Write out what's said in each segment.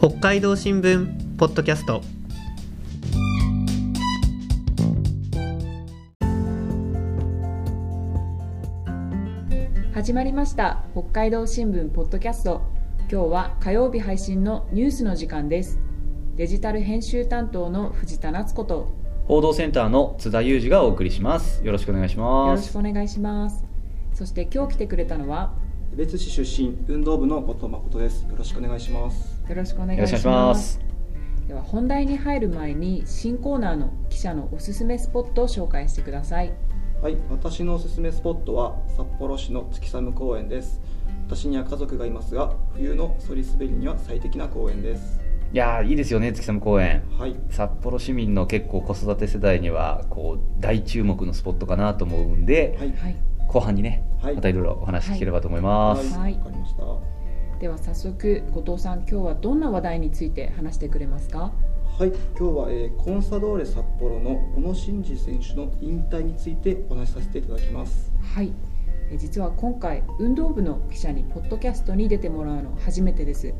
北海道新聞ポッドキャスト。始まりました。北海道新聞ポッドキャスト。今日は火曜日配信のニュースの時間です。デジタル編集担当の藤田夏子と。報道センターの津田裕二がお送りします。よろしくお願いしよます。ろしくお願いします。そして今日来てくれたのは江別市出身運動部の後藤誠です。よろしくお願いします。よろしくお願いします。すでは本題に入る前に新コーナーの記者のおすすめスポットを紹介してください。はい私のおすすめスポットは札幌市の月寒公園です。私には家族がいますが冬のそり滑りには最適な公園です。いやーいいですよね月寒公園。はい。札幌市民の結構子育て世代にはこう大注目のスポットかなと思うんで、はい。はい後半にね、はい。またいろいろお話聞ければと思います、はい。わかりました。では早速後藤さん今日はどんな話題について話してくれますか？はい。今日は、えーコンサドーレ札幌の小野伸二選手の引退についてお話しさせていただきます。はい。え実は今回運動部の記者にポッドキャストに出てもらうの初めてです。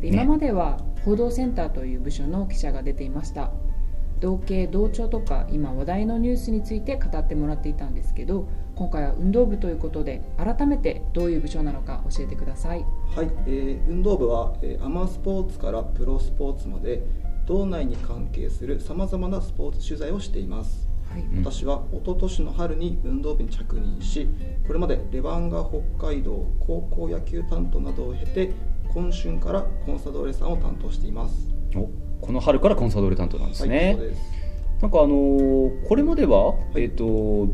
で今までは報道センターという部署の記者が出ていました同系同調とか今話題のニュースについて語ってもらっていたんですけど今回は運動部ということで改めてどういう部署なのか教えてください。はい、えー運動部は、えーアマスポーツからプロスポーツまで道内に関係するさまざまなスポーツ取材をしています。はい、うん私は一昨年の春に運動部に着任しこれまでレバンガ北海道高校野球担当などを経て今春からコンサドーレさんを担当しています。おこの春からコンサドーレ担当なんですね、はいそうです。なんかあのーこれまでは、い。えっ、と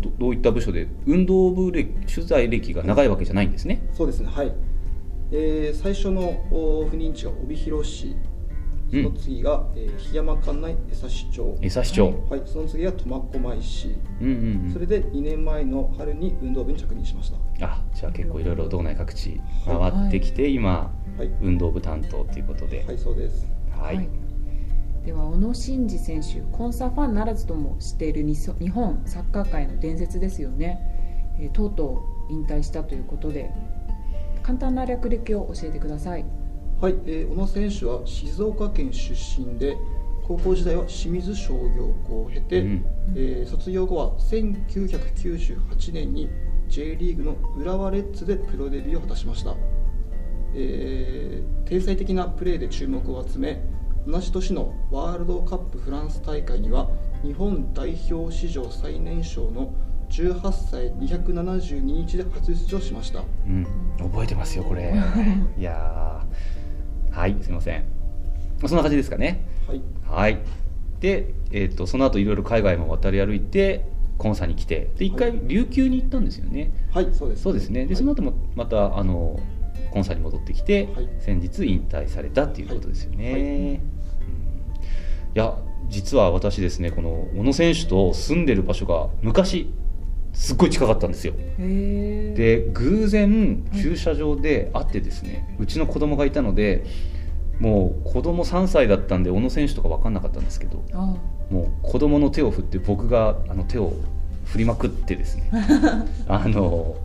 どどういった部署で運動部歴取材歴が長いわけじゃないんですね、そうですね。はい、えー最初のお不妊地が帯広市。その次が、えー檜山管内江差町。江差市長、はい、その次が苫小牧市。うんうんうん。それで2年前の春に運動部に着任しました。あじゃあ結構いろいろ道内各地回ってきて、今はい、運動部担当ということで。はい、そうです。はい、では小野伸二選手コンサファンならずとも知っている日本サッカー界の伝説ですよね、えーとうとう引退したということで簡単な略歴を教えてください。はい、えー小野選手は静岡県出身で高校時代は清水商業校を経て、うん。えー卒業後は1998年に J リーグの浦和レッズでプロデビューを果たしました、えー天才的なプレーで注目を集め同じ年のワールドカップフランス大会には日本代表史上最年少の18歳272日で初出場しました。うん、覚えてますよこれ。いやー。はいすいません。まあそんな感じですかね。はい。はい。で、えー、とその後いろいろ海外も渡り歩いてコンサに来て。で一回はい。琉球に行ったんですよね、はいそうです。そうですね。で、はい。その後もまたあのコンサに戻ってきて、はい。先日引退されたっていうことですよね、はい実は私ですねこの小野選手と住んでる場所が昔すっごい近かったんですよ。で偶然はい駐車場で会ってですね、うちの子供がいたのでもう子供3歳だったんで小野選手とか分かんなかったんですけどあ。もう子供の手を振って僕があの手を振りまくってですね あの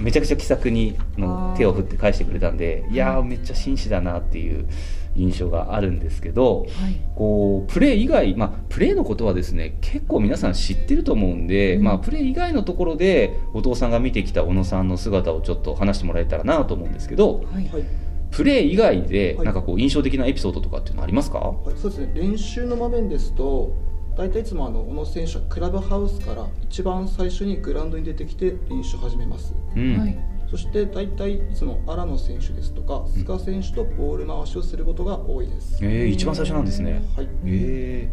めちゃくちゃ気さくにあの手を振って返してくれたんでい。やーめっちゃ紳士だなっていう印象があるんですけどはい。こうプレー以外、まあ、プレーのことはですね結構皆さん知ってると思うんで、うん。まあ、プレー以外のところでお父さんが見てきた小野さんの姿をちょっと話してもらえたらなと思うんですけどはい。はい。プレー以外ではい。なんかこう印象的なエピソードとかっていうのありますか、はい、そうですね。練習の場面ですと大体いつもあの小野選手はクラブハウスから一番最初にグラウンドに出てきて練習を始めます。うん。はい。そして大体いつも荒野選手ですとか菅選手とボール回しをすることが多いです、えー、一番最初なんですね。はい、え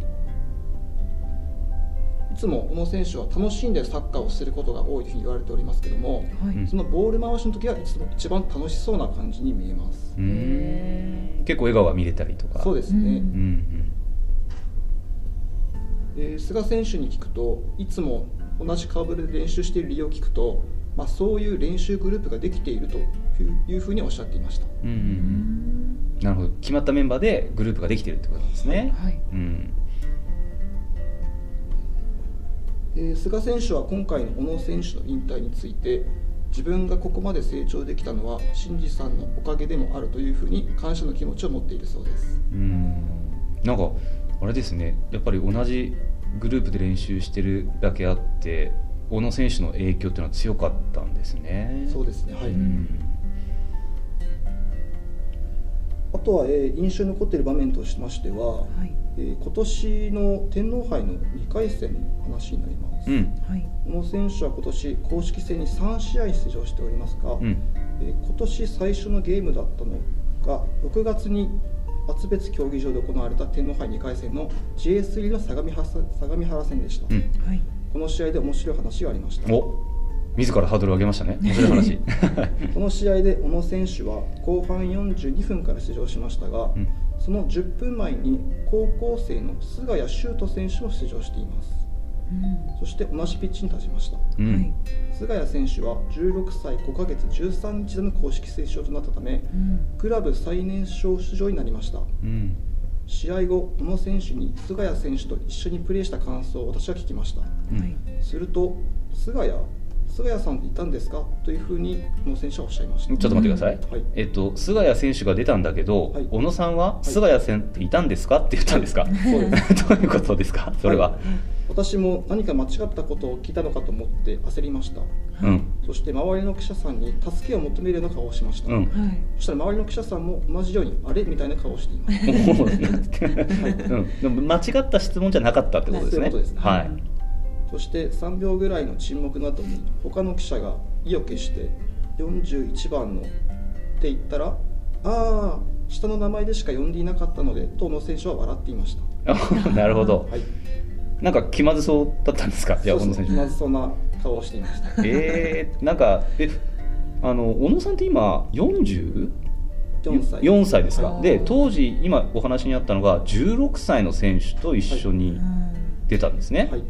いつも小野選手は楽しんでサッカーをすることが多いというふうに言われておりますけどもはい。うん。そのボール回しの時はいつも一番楽しそうな感じに見えます。ー、うーん。結構笑顔が見れたりとか。そうですね、うんうんうんえー菅選手に聞くといつも同じ顔ぶれで練習している理由を聞くと、まあ、そういう練習グループができているというふうにおっしゃっていました。うんうんううん。んなるほど。決まったメンバーでグループができてるってことなんですね。はい。うん。えー菅選手は今回の小野選手の引退について自分がここまで成長できたのは新次さんのおかげでもあるというふうに感謝の気持ちを持っているそうです。うん。なんかあれですねやっぱり同じグループで練習してるだけあって小野選手の影響っていうのは強かったんですね。そうですねはい、うん。あとは、えー印象に残っている場面としましては、はい。えー今年の天皇杯の2回戦の話になります、うん。はい。この選手は今年公式戦に3試合出場しておりますが、うん。えー今年最初のゲームだったのが6月に厚別競技場で行われた天皇杯2回戦の J3 の相模原相模原戦でした、うん。はい。この試合で面白い話がありました。お自らハードルを上げましたね。面白い話。この試合で小野選手は後半42分から出場しましたが、うん。その10分前に高校生の菅谷修斗選手も出場していますうん。そして同じピッチに立ちました。うん。はい。菅谷選手は16歳5ヶ月13日での公式出場となったためうん。クラブ最年少出場になりました。うん。試合後小野選手に菅谷選手と一緒にプレーした感想を私は聞きました。すると菅谷菅谷さんっていたんですか？というふうに小野選手はおっしゃいました。ちょっと待ってください、はい。えっと、菅谷選手が出たんだけど、はい。小野さんは、い。菅谷さんっていたんですか？って言ったんですか、そうです。どういうことですか？それは、私も何か間違ったことを聞いたのかと思って焦りました。うん。そして周りの記者さんに助けを求めるような顔をしました、うん。はいそしたら周りの記者さんも同じようにあれみたいな顔をしています。うん、間違った質問じゃなかったってことですね。そういうことですね。はい。そして3秒ぐらいの沈黙の後に他の記者が意を決して41番のって言ったらああ下の名前でしか呼んでいなかったのでと小野選手は笑っていました。あ なるほど。はいなんか気まずそうだったんですか、じゃあ、小野選手。そうですねまずそんな顔をしていました。えー、なんか、え、あの、小野さんって今、40? 4歳4歳ですか？で当時今お話にあったのが16歳の選手と一緒にうん。出たんですね、はい。っ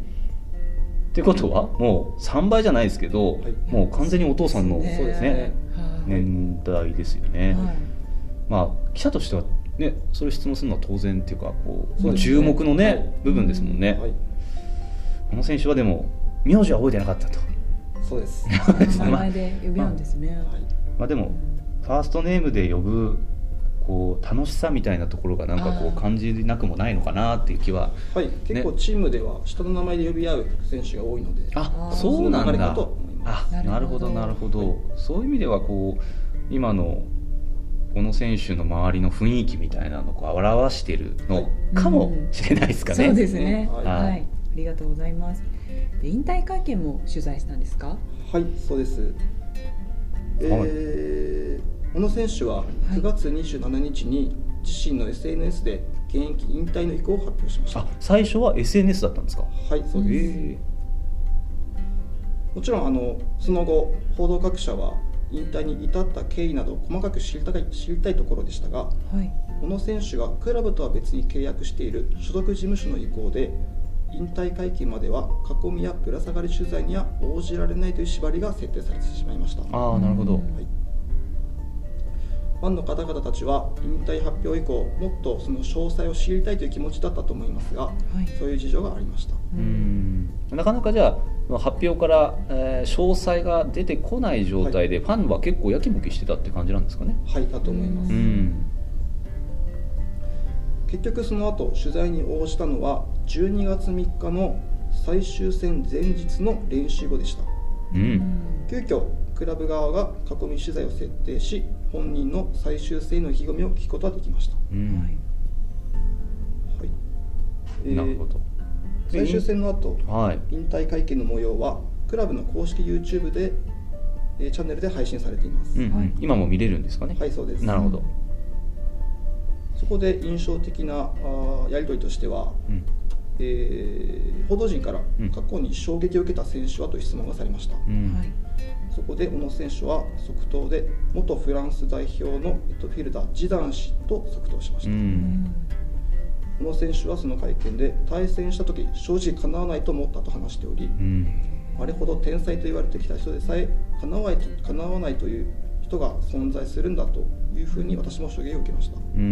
てことはもう3倍じゃないですけど、はい。もう完全にお父さんのそうですね。ね。はい。年代ですよね、はい。まあ記者としてはねそれ質問するのは当然っていうかこうね。注目のね、はい。部分ですもんね、はい。この選手はでも名字は覚えてなかったと、そうです。名前で呼び合うんですね。はい。まあ、でもファーストネームで呼ぶこう楽しさみたいなところがなんかこう感じなくもないのかなっていう気ははい、結構チームでは下の名前で呼び合う選手が多いのであそうなんだ。その流れかと思います。あなるほど。なるほど、そういう意味ではこう今のこの選手の周りの雰囲気みたいなのをこう表しているのかもしれないですかね、そうですね。はい。はい、ありがとうございます。で引退会見も取材したんですか？はい、そうです。えー、小野選手は9月27日に自身の SNS で現役引退の意向を発表しました。あ最初は SNS だったんですか？はい、そうです。えもちろんあのその後報道各社は引退に至った経緯など細かく知りたい知りたいところでしたが、はい。小野選手がクラブとは別に契約している所属事務所の意向で引退会見までは囲みやぶら下がり取材には応じられないという縛りが設定されてしまいました。ああなるほど、うんはい、ファンの方々たちは引退発表以降もっとその詳細を知りたいという気持ちだったと思いますがはい。そういう事情がありました。うん。なかなかじゃあ発表から、えー詳細が出てこない状態で、ファンは結構やきもきしてたって感じなんですかね。はいだと思います、うん。結局その後取材に応じたのは12月3日の最終戦前日の練習後でした。うん。急遽クラブ側が囲み取材を設定し本人の最終戦の意気込みを聞くことができました、うん。はいはい。えーなるほど最終戦の後はい。引退会見の模様はクラブの公式 YouTube で、えーチャンネルで配信されています、うんうん。はい。今も見れるんですかね？はいそうです。なるほど、そこで印象的なあーやり取りとしては、うん。えー報道陣からうん。過去に衝撃を受けた選手はという質問がされました、うん。はい。そこで小野選手は即答で元フランス代表のえっとフィルダー・ジダン氏と即答しましうた、ん小野選手はその会見で対戦した時正直かなわないと思ったと話しており、うん。あれほど天才と言われてきた人でさえかなわないとかなわないという人が存在するんだというふうに私も衝撃を受けました。うんう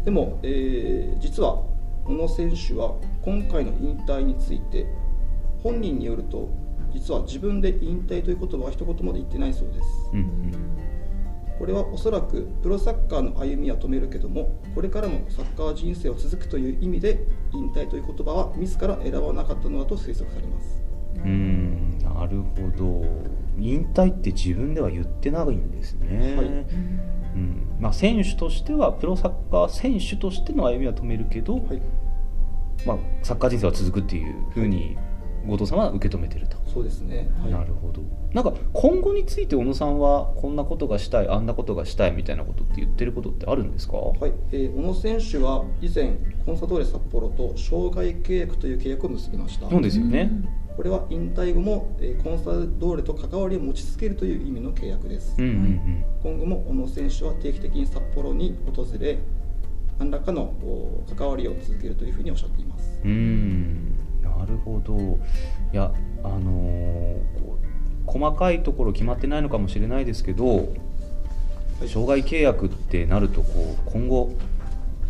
ん。でも、えー実は小野選手は今回の引退について本人によると実は自分で引退という言葉は一言まで言ってないそうです。うんうんこれはおそらくプロサッカーの歩みは止めるけどもこれからもサッカー人生を続くという意味で引退という言葉は自ら選ばなかったのだと推測されます。うーんなるほど。引退って自分では言ってないんですね、はい。うん。まあ、選手としてはプロサッカー選手としての歩みは止めるけど、はい。まあ、サッカー人生は続くっていうふうに後藤さんは受け止めてると、そうですね、はい。なるほど。なんか今後について小野さんはこんなことがしたいあんなことがしたいみたいなことって言ってることってあるんですか、はい。えー小野選手は以前コンサドーレ札幌と生涯契約という契約を結びました。そうですよね、これは引退後も、えーコンサドーレと関わりを持ち続けるという意味の契約です、うんうん今後も小野選手は定期的に札幌に訪れ何らかのお関わりを続けるというふうにおっしゃっています。うんなるほど。いやあのー細かいところ決まってないのかもしれないですけどはい障害契約ってなるとこう今後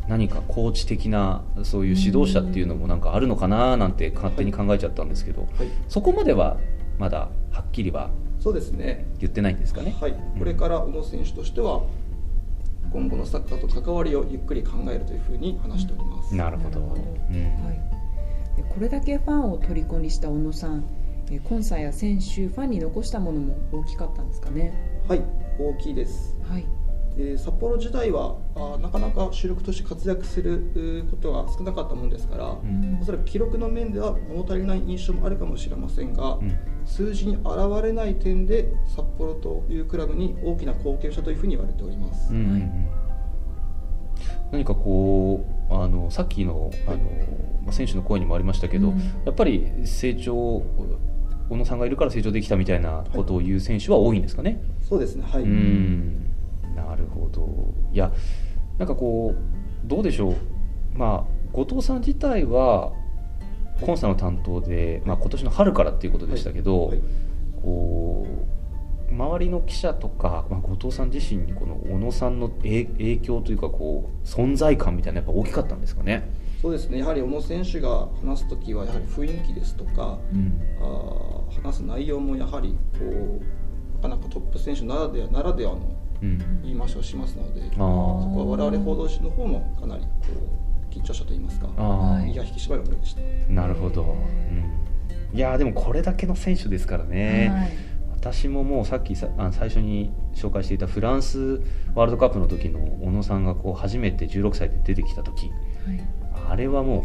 何かコーチ的なそういう指導者っていうのもなんかあるのかななんて勝手に考えちゃったんですけど、はい。そこまではまだはっきりはそうですね。言ってないんですかね？はい、これから小野選手としては今後のサッカーと関わりをゆっくり考えるというふうに話しております、なるほど。うん。はい、でこれだけファンを虜にした小野さんえコンサや選手ファンに残したものも大きかったんですかね？はい大きいです。はい。えー札幌時代はあーなかなか主力として活躍することが少なかったものですから、ん。おそらく記録の面では物足りない印象もあるかもしれませんが、うん。数字に現れない点で札幌というクラブに大きな貢献をしたというふうに言われております、うん。うんうん何かこうあのさっきのあの、まあ、選手の声にもありましたけど、うん。やっぱり成長小野さんがいるから成長できたみたいなことを言う選手は多いんですかね？そうですねはい、うん。なるほど。いやなんかこうどうでしょう？まあ後藤さん自体はコンサの担当で、まあ、今年の春からっていうことでしたけど、はい。こう周りの記者とか、まあ、後藤さん自身にこの小野さんの影影響というかこう存在感みたいなやっぱ大きかったんですかね？そうですね。やはり小野選手が話す時はやはり雰囲気ですとか、うん。あー話す内容もやはりこうなかなかトップ選手ならではならではのうん。言い回しをしますのであそこは我々報道陣の方もかなりこう緊張したと言いますかあはい。気が引き締まる思いでした。ーなるほど、うん、いやーでもこれだけの選手ですからね。はい私ももうさっきさあ最初に紹介していたフランスワールドカップの時の小野さんがこう初めて16歳で出てきた時はいあれはも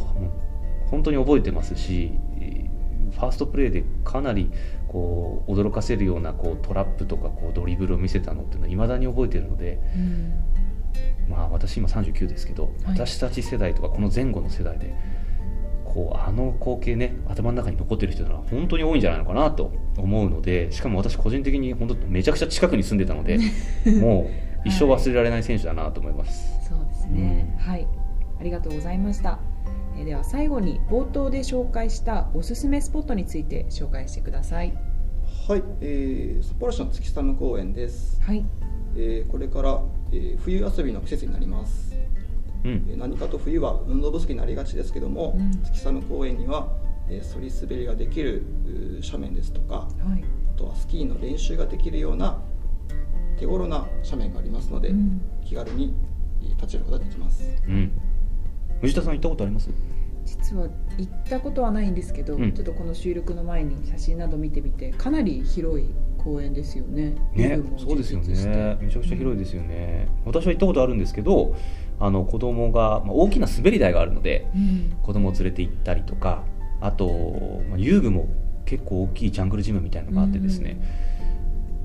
う本当に覚えてますしえーファーストプレーでかなりこう驚かせるようなこうトラップとかこうドリブルを見せたのっていうのはいまだに覚えてるので、うん。まあ、私今39ですけど、はい。私たち世代とかこの前後の世代でこうあの光景ね頭の中に残ってる人は本当に多いんじゃないのかなと思うのでしかも私個人的に本当めちゃくちゃ近くに住んでたので もう一生忘れられない選手だなと思います。そうですね、はい。ありがとうございました。えーでは最後に冒頭で紹介したおすすめスポットについて紹介してください。はい、えー札幌市の月寒公園です、はい。えーこれから、えー冬遊びの季節になります、うん。えー何かと冬は運動不足になりがちですけども、うん。月寒公園には、えー、そり滑りができる斜面ですとかはい。あとはスキーの練習ができるような手頃な斜面がありますので、うん。気軽にえー立ちることができます。うん。藤田さん行ったことあります？実は行ったことはないんですけど、うん。ちょっとこの収録の前に写真など見てみてかなり広い公園ですよね。ねそうですよね。めちゃくちゃ広いですよね、私は行ったことあるんですけどあの子供が、まあ、大きな滑り台があるのでうん。子供を連れて行ったりとかあと、まあ、遊具も結構大きいジャングルジムみたいなのがあってですね、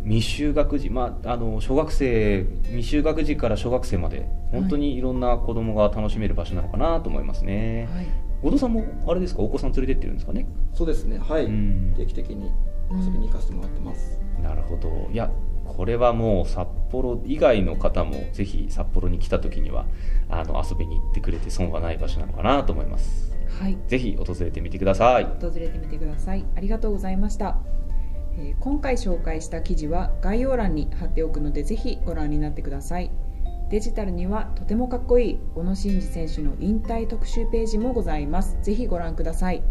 未就学児、まあ、あの小学生未就学児から小学生まで本当にいろんな子供が楽しめる場所なのかなと思いますね、はい。後藤さんもあれですか？お子さん連れてってるんですかね？そうですね。はい、うん。定期的に遊びに行かせてもらってます、なるほど。いやこれはもう札幌以外の方もぜひ札幌に来た時にはあの遊びに行ってくれて損はない場所なのかなと思います。はい。ぜひ訪れてみてください。訪れてみてください。ありがとうございました、えー今回紹介した記事は概要欄に貼っておくのでぜひご覧になってください。デジタルにはとてもかっこいい小野伸二選手の引退特集ページもございます。ぜひご覧ください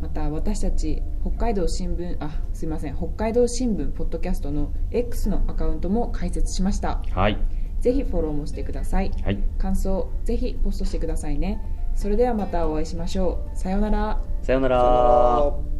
また私たち北海道新聞あすいません北海道新聞ポッドキャストの X のアカウントも開設しました。はい。ぜひフォローもしてください。はい。感想ぜひポストしてくださいね。それではまたお会いしましょう。さようなら。さようなさよならら